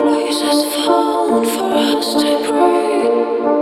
always has found for us to breathe.